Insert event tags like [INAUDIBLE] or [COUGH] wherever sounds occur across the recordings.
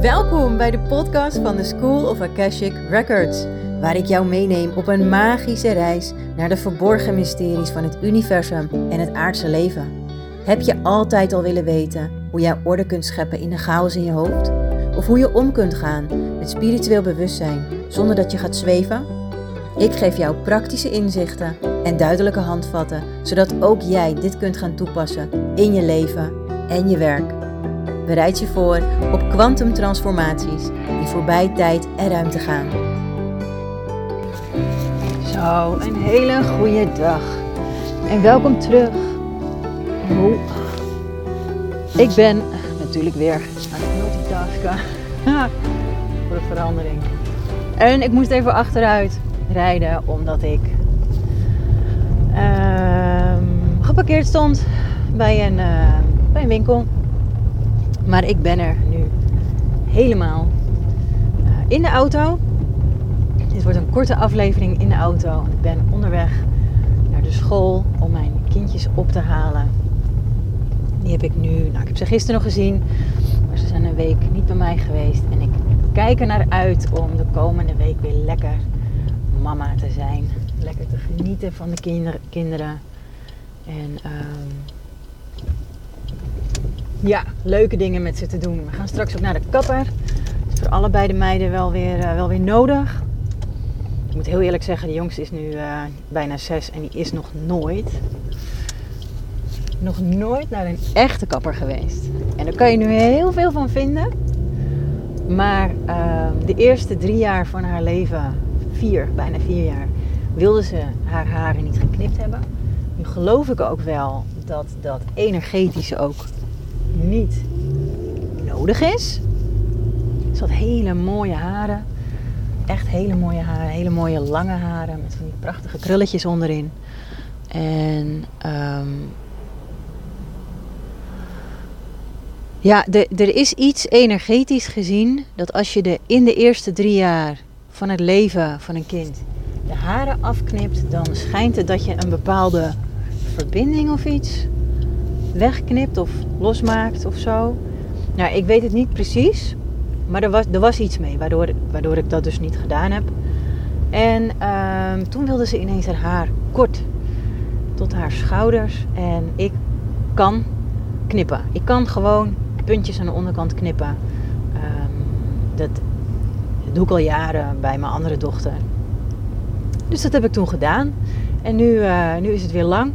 Welkom bij de podcast van de School of Akashic Records, waar ik jou meeneem op een magische reis naar de verborgen mysteries van het universum en het aardse leven. Heb je altijd al willen weten hoe jij orde kunt scheppen in de chaos in je hoofd? Of hoe je om kunt gaan met spiritueel bewustzijn zonder dat je gaat zweven? Ik geef jou praktische inzichten en duidelijke handvatten, zodat ook jij dit kunt gaan toepassen in je leven en je werk. Bereid je voor op kwantumtransformaties die voorbij tijd en ruimte gaan. Zo, een hele goede dag. En welkom terug. Oh. Ik ben natuurlijk weer aan het multitasken. [LAUGHS] Voor de verandering. En ik moest even achteruit rijden omdat ik ehm, geparkeerd stond bij een, uh, bij een winkel. Maar ik ben er nu helemaal uh, in de auto. Dit wordt een korte aflevering in de auto. Ik ben onderweg naar de school om mijn kindjes op te halen. Die heb ik nu, nou ik heb ze gisteren nog gezien, maar ze zijn een week niet bij mij geweest. En ik kijk er naar uit om de komende week weer lekker mama te zijn. Lekker te genieten van de kinder, kinderen. En um, ja, leuke dingen met ze te doen. We gaan straks ook naar de kapper. Dat is voor allebei de meiden wel weer, uh, wel weer nodig. Ik moet heel eerlijk zeggen, de jongste is nu uh, bijna zes en die is nog nooit, nog nooit naar een echte kapper geweest. En daar kan je nu heel veel van vinden. Maar uh, de eerste drie jaar van haar leven, vier, bijna vier jaar, wilde ze haar haren niet geknipt hebben. Nu geloof ik ook wel dat dat energetische ook niet nodig is. Ze had hele mooie haren. Echt hele mooie haren. Hele mooie lange haren met van die prachtige krulletjes onderin. En um, ja, er is iets energetisch gezien dat als je de, in de eerste drie jaar van het leven van een kind de haren afknipt, dan schijnt het dat je een bepaalde verbinding of iets wegknipt of losmaakt of zo. Nou, ik weet het niet precies. Maar er was, er was iets mee, waardoor, waardoor ik dat dus niet gedaan heb. En uh, toen wilde ze ineens haar haar kort tot haar schouders. En ik kan knippen. Ik kan gewoon puntjes aan de onderkant knippen. Um, dat doe ik al jaren bij mijn andere dochter. Dus dat heb ik toen gedaan. En nu, uh, nu is het weer lang.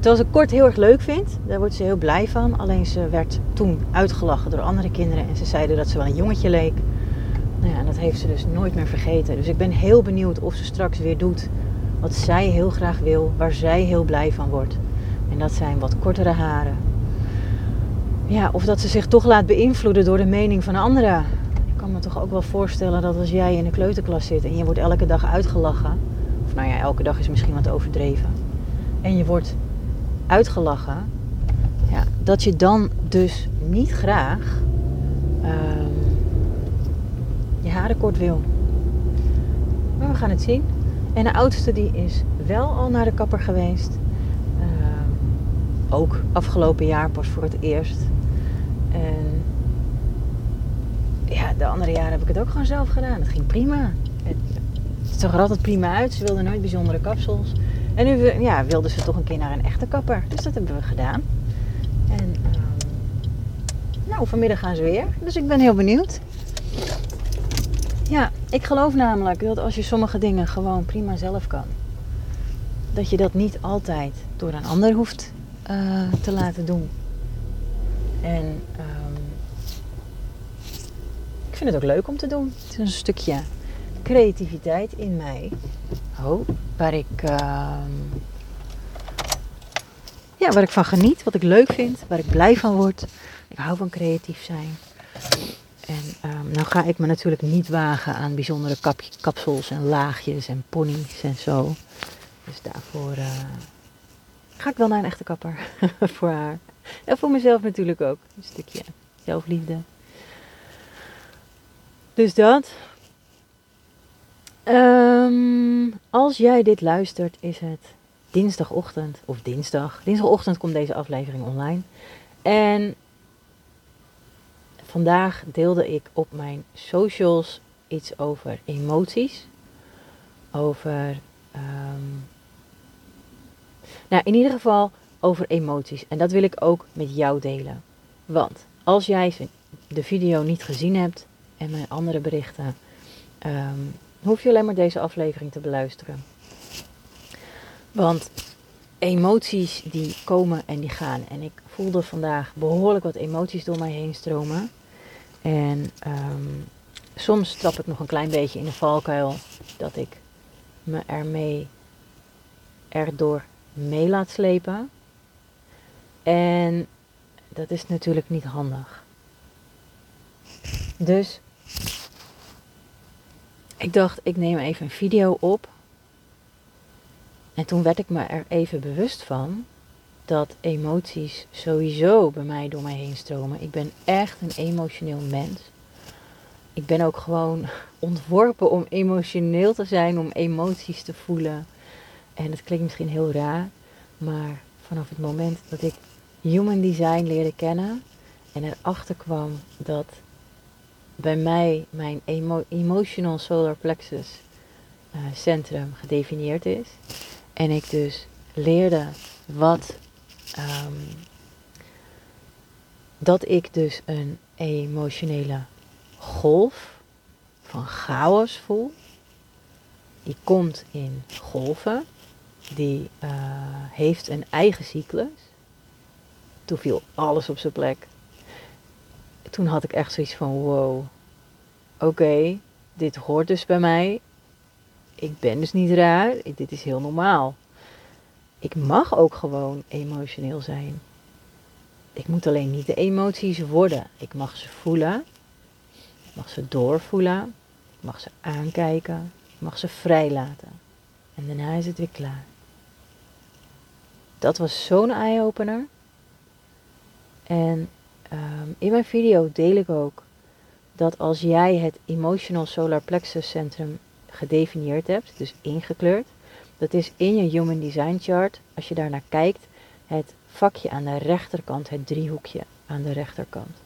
Terwijl ze kort heel erg leuk vindt, daar wordt ze heel blij van. Alleen ze werd toen uitgelachen door andere kinderen en ze zeiden dat ze wel een jongetje leek. Nou ja, en dat heeft ze dus nooit meer vergeten. Dus ik ben heel benieuwd of ze straks weer doet wat zij heel graag wil, waar zij heel blij van wordt. En dat zijn wat kortere haren. Ja, of dat ze zich toch laat beïnvloeden door de mening van anderen. Ik kan me toch ook wel voorstellen dat als jij in de kleuterklas zit en je wordt elke dag uitgelachen. Of nou ja, elke dag is misschien wat overdreven. En je wordt uitgelachen, ja, dat je dan dus niet graag uh, je haren kort wil. Maar we gaan het zien. En de oudste die is wel al naar de kapper geweest. Uh, ook afgelopen jaar pas voor het eerst. En ja, de andere jaren heb ik het ook gewoon zelf gedaan. Het ging prima. Het, het zag er altijd prima uit. Ze wilde nooit bijzondere kapsels. En nu ja, wilden ze toch een keer naar een echte kapper. Dus dat hebben we gedaan. En um, nou, vanmiddag gaan ze weer. Dus ik ben heel benieuwd. Ja, ik geloof namelijk dat als je sommige dingen gewoon prima zelf kan, dat je dat niet altijd door een ander hoeft uh, te laten doen. En um, ik vind het ook leuk om te doen. Het is een stukje creativiteit in mij. Oh, waar ik, uh, ja, waar ik van geniet, wat ik leuk vind, waar ik blij van word. Ik hou van creatief zijn. En um, nou ga ik me natuurlijk niet wagen aan bijzondere kap kapsels en laagjes en ponies en zo. Dus daarvoor uh, ga ik wel naar een echte kapper [LAUGHS] voor haar. En voor mezelf natuurlijk ook. Een stukje zelfliefde. Dus dat. Um, als jij dit luistert, is het dinsdagochtend of dinsdag. Dinsdagochtend komt deze aflevering online. En vandaag deelde ik op mijn socials iets over emoties. Over. ehm, nou, in ieder geval over emoties. En dat wil ik ook met jou delen. Want als jij de video niet gezien hebt en mijn andere berichten, ehm, hoef je alleen maar deze aflevering te beluisteren. Want emoties die komen en die gaan. En ik voelde vandaag behoorlijk wat emoties door mij heen stromen. En ehm, soms trap ik nog een klein beetje in de valkuil dat ik me ermee erdoor mee laat slepen. En dat is natuurlijk niet handig. Dus ik dacht, ik neem even een video op. En toen werd ik me er even bewust van dat emoties sowieso bij mij door mij heen stromen. Ik ben echt een emotioneel mens. Ik ben ook gewoon [LAUGHS] ontworpen om emotioneel te zijn, om emoties te voelen. En het klinkt misschien heel raar, maar vanaf het moment dat ik human design leerde kennen en erachter kwam dat bij mij mijn emo emotional solar plexus uh, centrum gedefinieerd is. En ik dus leerde wat um, dat ik dus een emotionele golf van chaos voel. Die komt in golven. Die uh, heeft een eigen cyclus. Toen viel alles op zijn plek. Toen had ik echt zoiets van: wow, oké, dit hoort dus bij mij. Ik ben dus niet raar, dit is heel normaal. Ik mag ook gewoon emotioneel zijn. Ik moet alleen niet de emoties worden. Ik mag ze voelen. Ik mag ze doorvoelen. Ik mag ze aankijken. Ik mag ze vrijlaten. En daarna is het weer klaar. Dat was zo'n eye-opener. En um, in mijn video deel ik ook dat als jij het Emotional Solar Plexus Centrum gedefinieerd hebt, dus ingekleurd, dat is in je Human Design Chart, als je daar naar kijkt, het vakje aan de rechterkant, het driehoekje aan de rechterkant.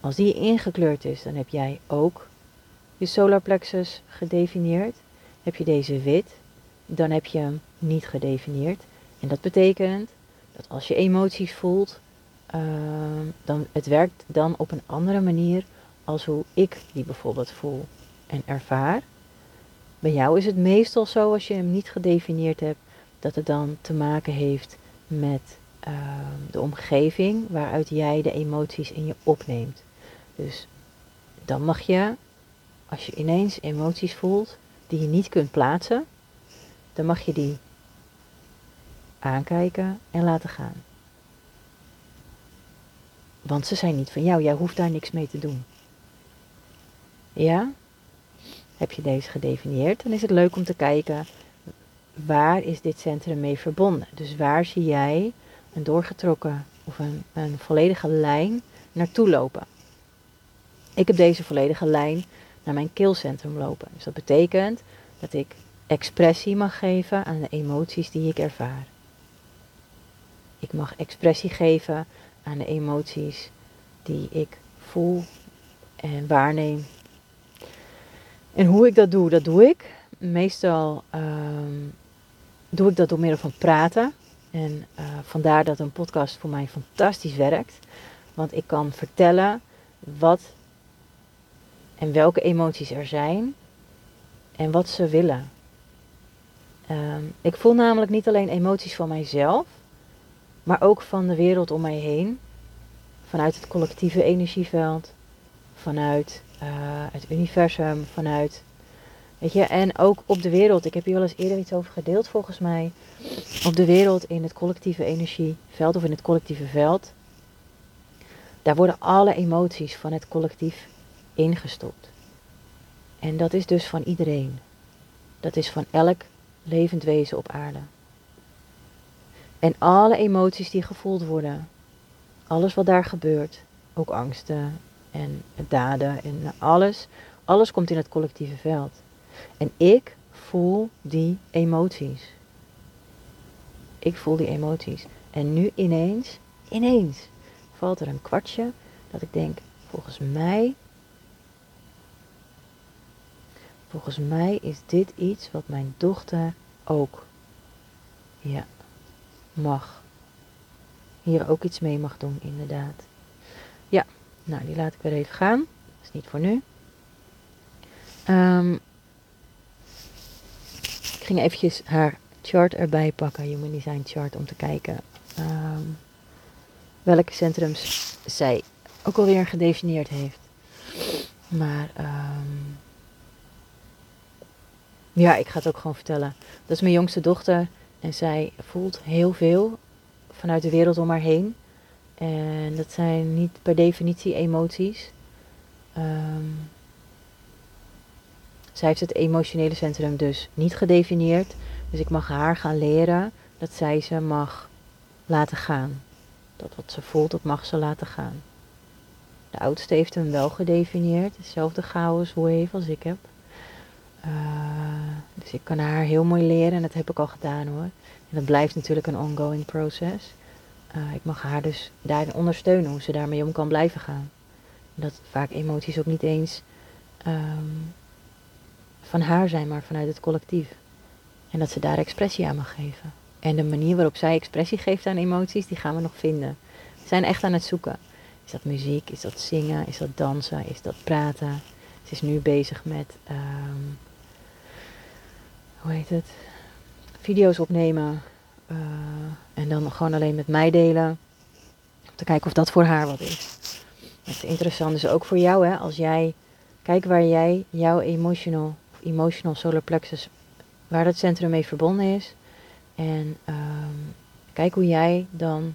Als die ingekleurd is, dan heb jij ook je solar plexus gedefinieerd. Heb je deze wit, dan heb je hem niet gedefinieerd. En dat betekent dat als je emoties voelt, uh, dan het werkt dan op een andere manier als hoe ik die bijvoorbeeld voel en ervaar. Bij jou is het meestal zo als je hem niet gedefinieerd hebt, dat het dan te maken heeft met uh, de omgeving waaruit jij de emoties in je opneemt. Dus dan mag je, als je ineens emoties voelt die je niet kunt plaatsen, dan mag je die aankijken en laten gaan. Want ze zijn niet van jou, jij hoeft daar niks mee te doen. Ja? Heb je deze gedefinieerd, dan is het leuk om te kijken waar is dit centrum mee verbonden. Dus waar zie jij een doorgetrokken of een, een volledige lijn naartoe lopen. Ik heb deze volledige lijn naar mijn keelcentrum lopen. Dus dat betekent dat ik expressie mag geven aan de emoties die ik ervaar. Ik mag expressie geven aan de emoties die ik voel en waarneem en hoe ik dat doe, dat doe ik. Meestal um, doe ik dat door middel van praten. En uh, vandaar dat een podcast voor mij fantastisch werkt. Want ik kan vertellen wat en welke emoties er zijn en wat ze willen. Um, ik voel namelijk niet alleen emoties van mijzelf, maar ook van de wereld om mij heen. Vanuit het collectieve energieveld, vanuit uh, het universum, vanuit. Weet je, en ook op de wereld. Ik heb hier wel eens eerder iets over gedeeld, volgens mij. Op de wereld in het collectieve energieveld of in het collectieve veld. Daar worden alle emoties van het collectief ingestopt. En dat is dus van iedereen. Dat is van elk levend wezen op aarde. En alle emoties die gevoeld worden, alles wat daar gebeurt, ook angsten en daden en alles. Alles komt in het collectieve veld. En ik voel die emoties. Ik voel die emoties. En nu ineens, ineens, valt er een kwartje dat ik denk, Volgens mij. Volgens mij is dit iets wat mijn dochter ook. Ja, mag. Hier ook iets mee mag doen, inderdaad. Ja, nou die laat ik weer even gaan. Dat is niet voor nu. Um, ik ging eventjes haar chart erbij pakken, Human Design Chart, om te kijken um, welke centrums zij ook alweer gedefinieerd heeft. Maar um, ja, ik ga het ook gewoon vertellen. Dat is mijn jongste dochter en zij voelt heel veel vanuit de wereld om haar heen. En dat zijn niet per definitie emoties. Um, zij heeft het emotionele centrum dus niet gedefinieerd. Dus ik mag haar gaan leren dat zij ze mag laten gaan. Dat wat ze voelt, dat mag ze laten gaan. De oudste heeft hem wel gedefinieerd. Dezelfde chaos wave als ik heb. Uh, dus ik kan haar heel mooi leren en dat heb ik al gedaan hoor. En dat blijft natuurlijk een ongoing proces. Uh, ik mag haar dus daarin ondersteunen hoe ze daarmee om kan blijven gaan. Dat vaak emoties ook niet eens um, van haar zijn, maar vanuit het collectief. En dat ze daar expressie aan mag geven. En de manier waarop zij expressie geeft aan emoties, die gaan we nog vinden. We zijn echt aan het zoeken. Is dat muziek? Is dat zingen? Is dat dansen? Is dat praten? Ze is nu bezig met, um, hoe heet het? Video's opnemen. Uh, en dan gewoon alleen met mij delen. Om te kijken of dat voor haar wat is. Is interessant. Dus ook voor jou, hè, als jij, kijk waar jij jouw emotional emotional solar plexus, waar dat centrum mee verbonden is. En um, kijk hoe jij dan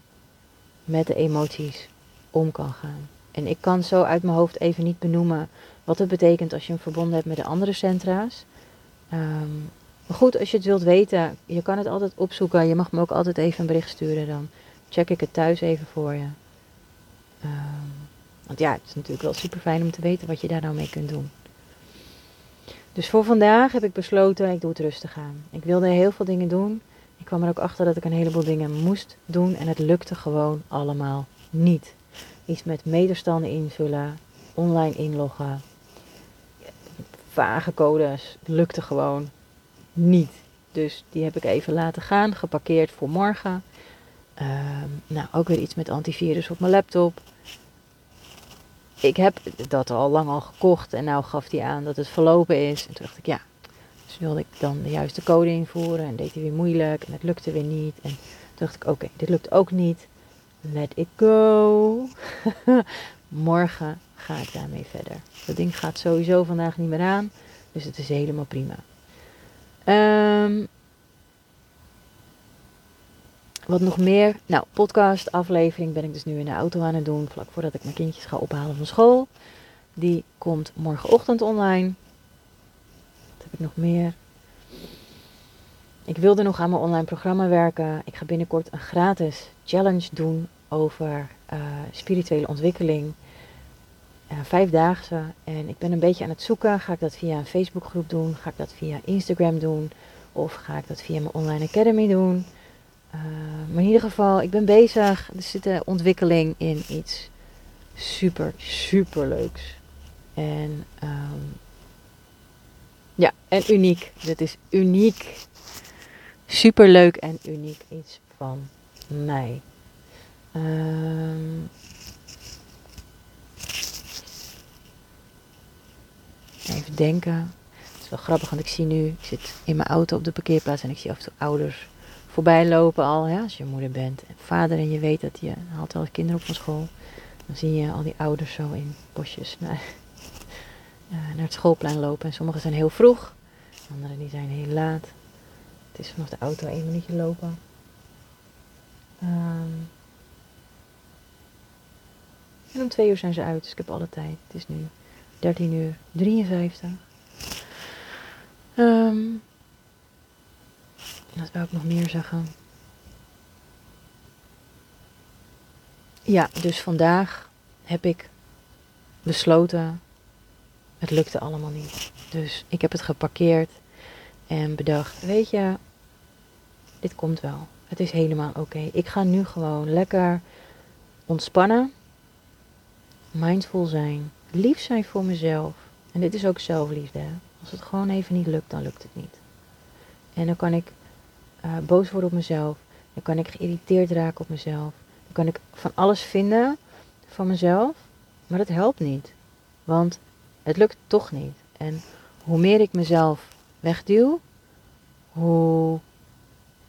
met de emoties om kan gaan. En ik kan zo uit mijn hoofd even niet benoemen wat het betekent als je hem verbonden hebt met de andere centra's. Um, maar goed, als je het wilt weten, je kan het altijd opzoeken. Je mag me ook altijd even een bericht sturen. Dan check ik het thuis even voor je. Um, want ja, het is natuurlijk wel super fijn om te weten wat je daar nou mee kunt doen. Dus voor vandaag heb ik besloten, ik doe het rustig aan. Ik wilde heel veel dingen doen. Ik kwam er ook achter dat ik een heleboel dingen moest doen en het lukte gewoon allemaal niet. Iets met meterstanden invullen, online inloggen, vage codes, lukte gewoon niet. Dus die heb ik even laten gaan, geparkeerd voor morgen. Um, nou, ook weer iets met antivirus op mijn laptop ik heb dat al lang al gekocht en nou gaf hij aan dat het verlopen is. En toen dacht ik, ja, dus wilde ik dan de juiste code invoeren en deed hij weer moeilijk en het lukte weer niet. En toen dacht ik, oké, dit lukt ook niet. Let it go. [LAUGHS] Morgen ga ik daarmee verder. Dat ding gaat sowieso vandaag niet meer aan, dus het is helemaal prima. Um, wat nog meer? Nou, podcast aflevering ben ik dus nu in de auto aan het doen. Vlak voordat ik mijn kindjes ga ophalen van school. Die komt morgenochtend online. Wat heb ik nog meer? Ik wilde nog aan mijn online programma werken. Ik ga binnenkort een gratis challenge doen over uh, spirituele ontwikkeling. Uh, vijfdaagse. En ik ben een beetje aan het zoeken. Ga ik dat via een Facebookgroep doen? Ga ik dat via Instagram doen? Of ga ik dat via mijn online academy doen? Uh, maar in ieder geval, ik ben bezig. Er zit een ontwikkeling in iets super, super leuks. En um, ja, en uniek. Dit is uniek. Super leuk en uniek iets van mij. Um, even denken. Het is wel grappig, want ik zie nu, ik zit in mijn auto op de parkeerplaats en ik zie af en toe ouders voorbij lopen al, hè, als je moeder bent. En vader en je weet dat je haalt wel kinderen op van school. Dan zie je al die ouders zo in bosjes naar, uh, naar het schoolplein lopen. En sommigen zijn heel vroeg, anderen die zijn heel laat. Het is vanaf de auto één minuutje lopen. Um, en om twee uur zijn ze uit, dus ik heb alle tijd. Het is nu 13 uur 53. Um, wat wil ik nog meer zeggen? Ja, dus vandaag heb ik besloten. Het lukte allemaal niet. Dus ik heb het geparkeerd en bedacht: Weet je, dit komt wel. Het is helemaal oké. Ik ga nu gewoon lekker ontspannen. mindful zijn, lief zijn voor mezelf. En dit is ook zelfliefde. Hè? Als het gewoon even niet lukt, dan lukt het niet. En dan kan ik uh, boos worden op mezelf. Dan kan ik geïrriteerd raken op mezelf. Dan kan ik van alles vinden van mezelf. Maar dat helpt niet. Want het lukt toch niet. En hoe meer ik mezelf wegduw, hoe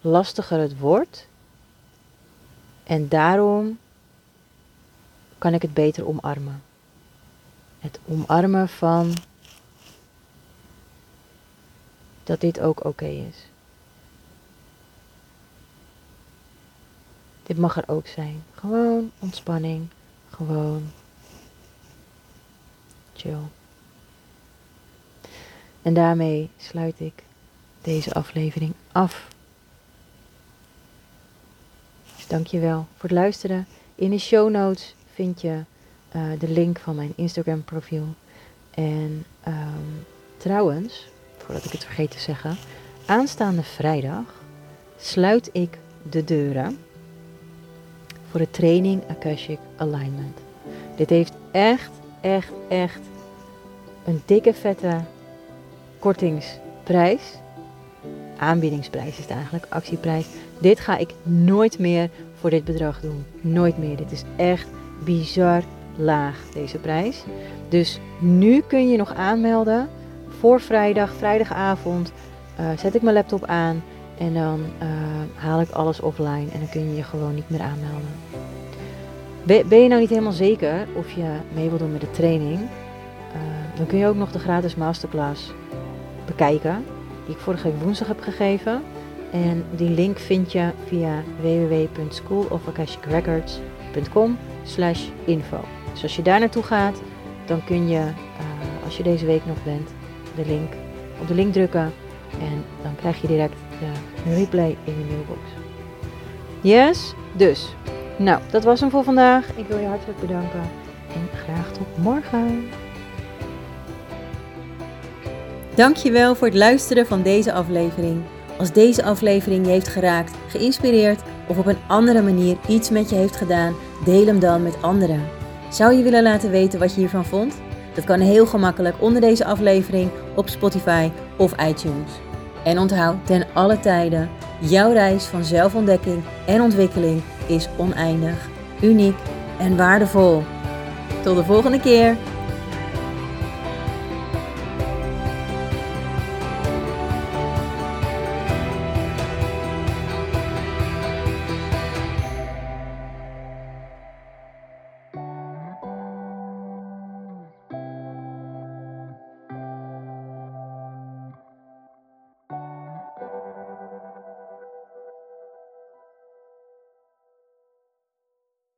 lastiger het wordt. En daarom kan ik het beter omarmen. Het omarmen van dat dit ook oké is. Dit mag er ook zijn. Gewoon ontspanning. Gewoon chill. En daarmee sluit ik deze aflevering af. Dus dankjewel voor het luisteren. In de show notes vind je uh, de link van mijn Instagram profiel. En um, trouwens, voordat ik het vergeet te zeggen, aanstaande vrijdag sluit ik de deuren voor de training Akashic Alignment. Dit heeft echt, echt, echt een dikke vette kortingsprijs. Aanbiedingsprijs is het eigenlijk, actieprijs. Dit ga ik nooit meer voor dit bedrag doen. Nooit meer. Dit is echt bizar laag, deze prijs. Dus nu kun je nog aanmelden voor vrijdag, vrijdagavond. Uh, zet ik mijn laptop aan en dan uh, haal ik alles offline en dan kun je je gewoon niet meer aanmelden. Ben je nou niet helemaal zeker of je mee wil doen met de training? Uh, dan kun je ook nog de gratis masterclass bekijken, die ik vorige week woensdag heb gegeven. En die link vind je via www.schoolofakashicrecords.com slash info. Dus als je daar naartoe gaat, dan kun je, uh, als je deze week nog bent, de link, op de link drukken. En dan krijg je direct de replay in je mailbox. Yes? Dus, nou, dat was hem voor vandaag. Ik wil je hartelijk bedanken. En graag tot morgen. Dankjewel voor het luisteren van deze aflevering. Als deze aflevering je heeft geraakt, geïnspireerd of op een andere manier iets met je heeft gedaan, deel hem dan met anderen. Zou je willen laten weten wat je hiervan vond? Dat kan heel gemakkelijk onder deze aflevering op Spotify of iTunes. En onthoud ten alle tijden, jouw reis van zelfontdekking en ontwikkeling is oneindig, uniek en waardevol. Tot de volgende keer!